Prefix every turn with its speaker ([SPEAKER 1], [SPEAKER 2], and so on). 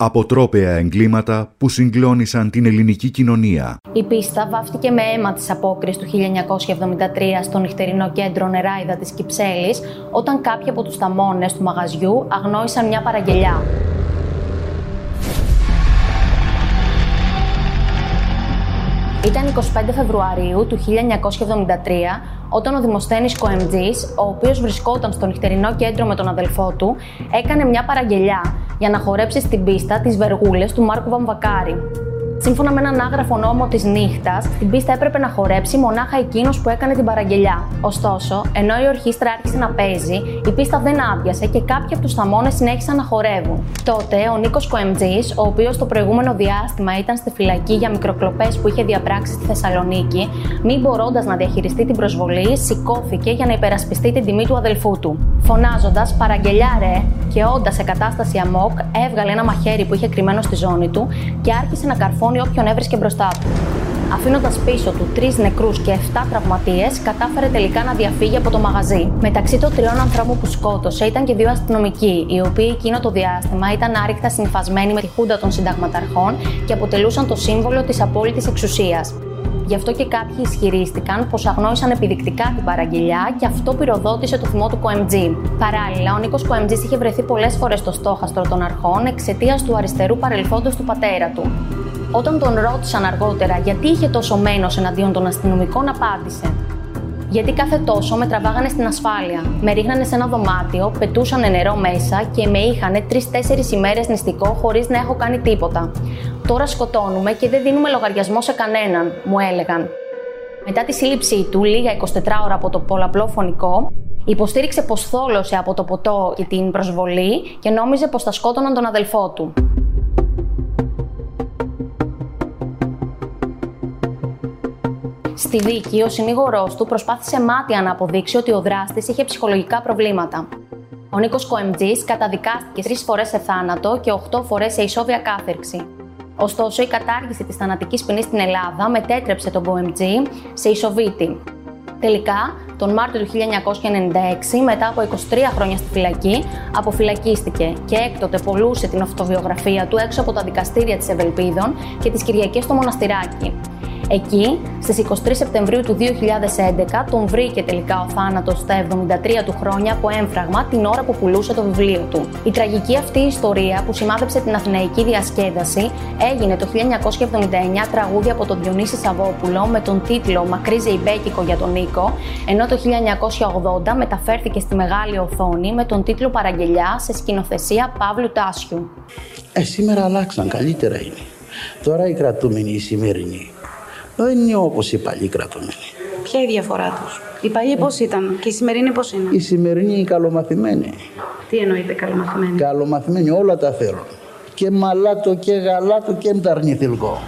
[SPEAKER 1] Αποτρόπαια εγκλήματα που συγκλώνησαν την ελληνική κοινωνία.
[SPEAKER 2] Η πίστα βάφτηκε με αίμα της απόκρισης του 1973 στο νυχτερινό κέντρο Νεράιδα της Κυψέλης, όταν κάποιοι από τους ταμώνες του μαγαζιού αγνόησαν μια παραγγελιά. Ήταν 25 Φεβρουαρίου του 1973 όταν ο Δημοσθένης Κοεμτζής, ο οποίος βρισκόταν στο νυχτερινό κέντρο με τον αδελφό του, έκανε μια παραγγελιά για να χορέψεις στην πίστα τις βεργούλες του Μάρκου Βαμβακάρη. Σύμφωνα με έναν άγραφο νόμο της νύχτας, την πίστα έπρεπε να χορέψει μονάχα εκείνος που έκανε την παραγγελιά. Ωστόσο, ενώ η ορχήστρα άρχισε να παίζει, η πίστα δεν άδειασε και κάποιοι από τους θαμώνες συνέχισαν να χορεύουν. Τότε, ο Νίκος Κοεμτζής, ο οποίος το προηγούμενο διάστημα ήταν στη φυλακή για μικροκλοπές που είχε διαπράξει στη Θεσσαλονίκη, μη μπορώντας να διαχειριστεί την προσβολή, σηκώθηκε για να υπερασπιστεί την τιμή του αδελφού του. Φωνάζοντας παραγγελιά ρε και όντας σε κατάσταση αμόκ, έβγαλε ένα μαχαίρι που είχε κρυμμένο στη ζώνη του και άρχισε να καρφώνει όποιον έβρισκε μπροστά του. Αφήνοντας πίσω του τρεις νεκρούς και 7 τραυματίες, κατάφερε τελικά να διαφύγει από το μαγαζί. Μεταξύ των τριών ανθρώπων που σκότωσε ήταν και δύο αστυνομικοί, οι οποίοι εκείνο το διάστημα ήταν άρρηκτα συμφασμένοι με τη Χούντα των Συνταγματαρχών και αποτελούσαν το σύμβολο της απόλυτης εξουσίας. Γι' αυτό και κάποιοι ισχυρίστηκαν πως αγνόησαν επιδεικτικά την παραγγελιά και αυτό πυροδότησε το θυμό του Κοεμτζή. Παράλληλα, ο Νίκος Κοεμτζή είχε βρεθεί πολλές φορές στο στόχαστρο των αρχών εξαιτίας του αριστερού παρελθόντος του πατέρα του. Όταν τον ρώτησαν αργότερα γιατί είχε τόσο μένος εναντίον των αστυνομικών, απάντησε. Γιατί κάθε τόσο με τραβάγανε στην ασφάλεια. Με ρίχνανε σε ένα δωμάτιο, πετούσαν νερό μέσα και με είχαν τρει-τέσσερι ημέρες νηστικό χωρίς να έχω κάνει τίποτα. Τώρα σκοτώνουμε και δεν δίνουμε λογαριασμό σε κανέναν, μου έλεγαν. Μετά τη σύλληψή του, λίγα 24 ώρα από το πολλαπλό φωνικό, υποστήριξε πως θόλωσε από το ποτό και την προσβολή και νόμιζε πως θα σκότωναν τον αδελφό του. Στη δίκη, ο συνήγορός του προσπάθησε μάτια να αποδείξει ότι ο δράστης είχε ψυχολογικά προβλήματα. Ο Νίκος Κοεμτζής καταδικάστηκε τρεις φορές σε θάνατο και 8 φορές σε ισόβια κάθερξη. Ωστόσο, η κατάργηση της θανατικής ποινής στην Ελλάδα μετέτρεψε τον Κοεμτζή σε ισοβίτη. Τελικά, τον Μάρτιο του 1996, μετά από 23 χρόνια στη φυλακή, αποφυλακίστηκε και έκτοτε πολλούσε την αυτοβιογραφία του έξω από τα δικαστήρια της Ευελπίδων και τις Κυριακές στο Μοναστηράκι. Εκεί, στις 23 Σεπτεμβρίου του 2011, τον βρήκε τελικά ο θάνατος στα 73 του χρόνια από έμφραγμα την ώρα που πουλούσε το βιβλίο του. Η τραγική αυτή ιστορία που σημάδεψε την αθηναϊκή διασκέδαση έγινε το 1979 τραγούδι από τον Διονύση Σαββόπουλο με τον τίτλο Μακρύ Ζεϊμπέκικο για τον Νίκο, ενώ το 1980 μεταφέρθηκε στη μεγάλη οθόνη με τον τίτλο Παραγγελιά σε σκηνοθεσία Παύλου Τάσιου.
[SPEAKER 3] Ε, σήμερα αλλάξαν, καλύτερα είναι. Τώρα οι κρατούμενοι οι σημερινοί δεν είναι όπως οι παλιοί κρατούμενοι.
[SPEAKER 4] Ποια είναι η διαφορά τους, Οι παλιοί πώς ήταν και οι σημερινοί πώς είναι;
[SPEAKER 3] Οι σημερινοί είναι καλομαθημένοι.
[SPEAKER 4] Τι εννοείται καλομαθημένοι;
[SPEAKER 3] Καλομαθημένοι όλα τα θέλουν. Και μαλάτο και γαλάτο και μταρνηθιλκό.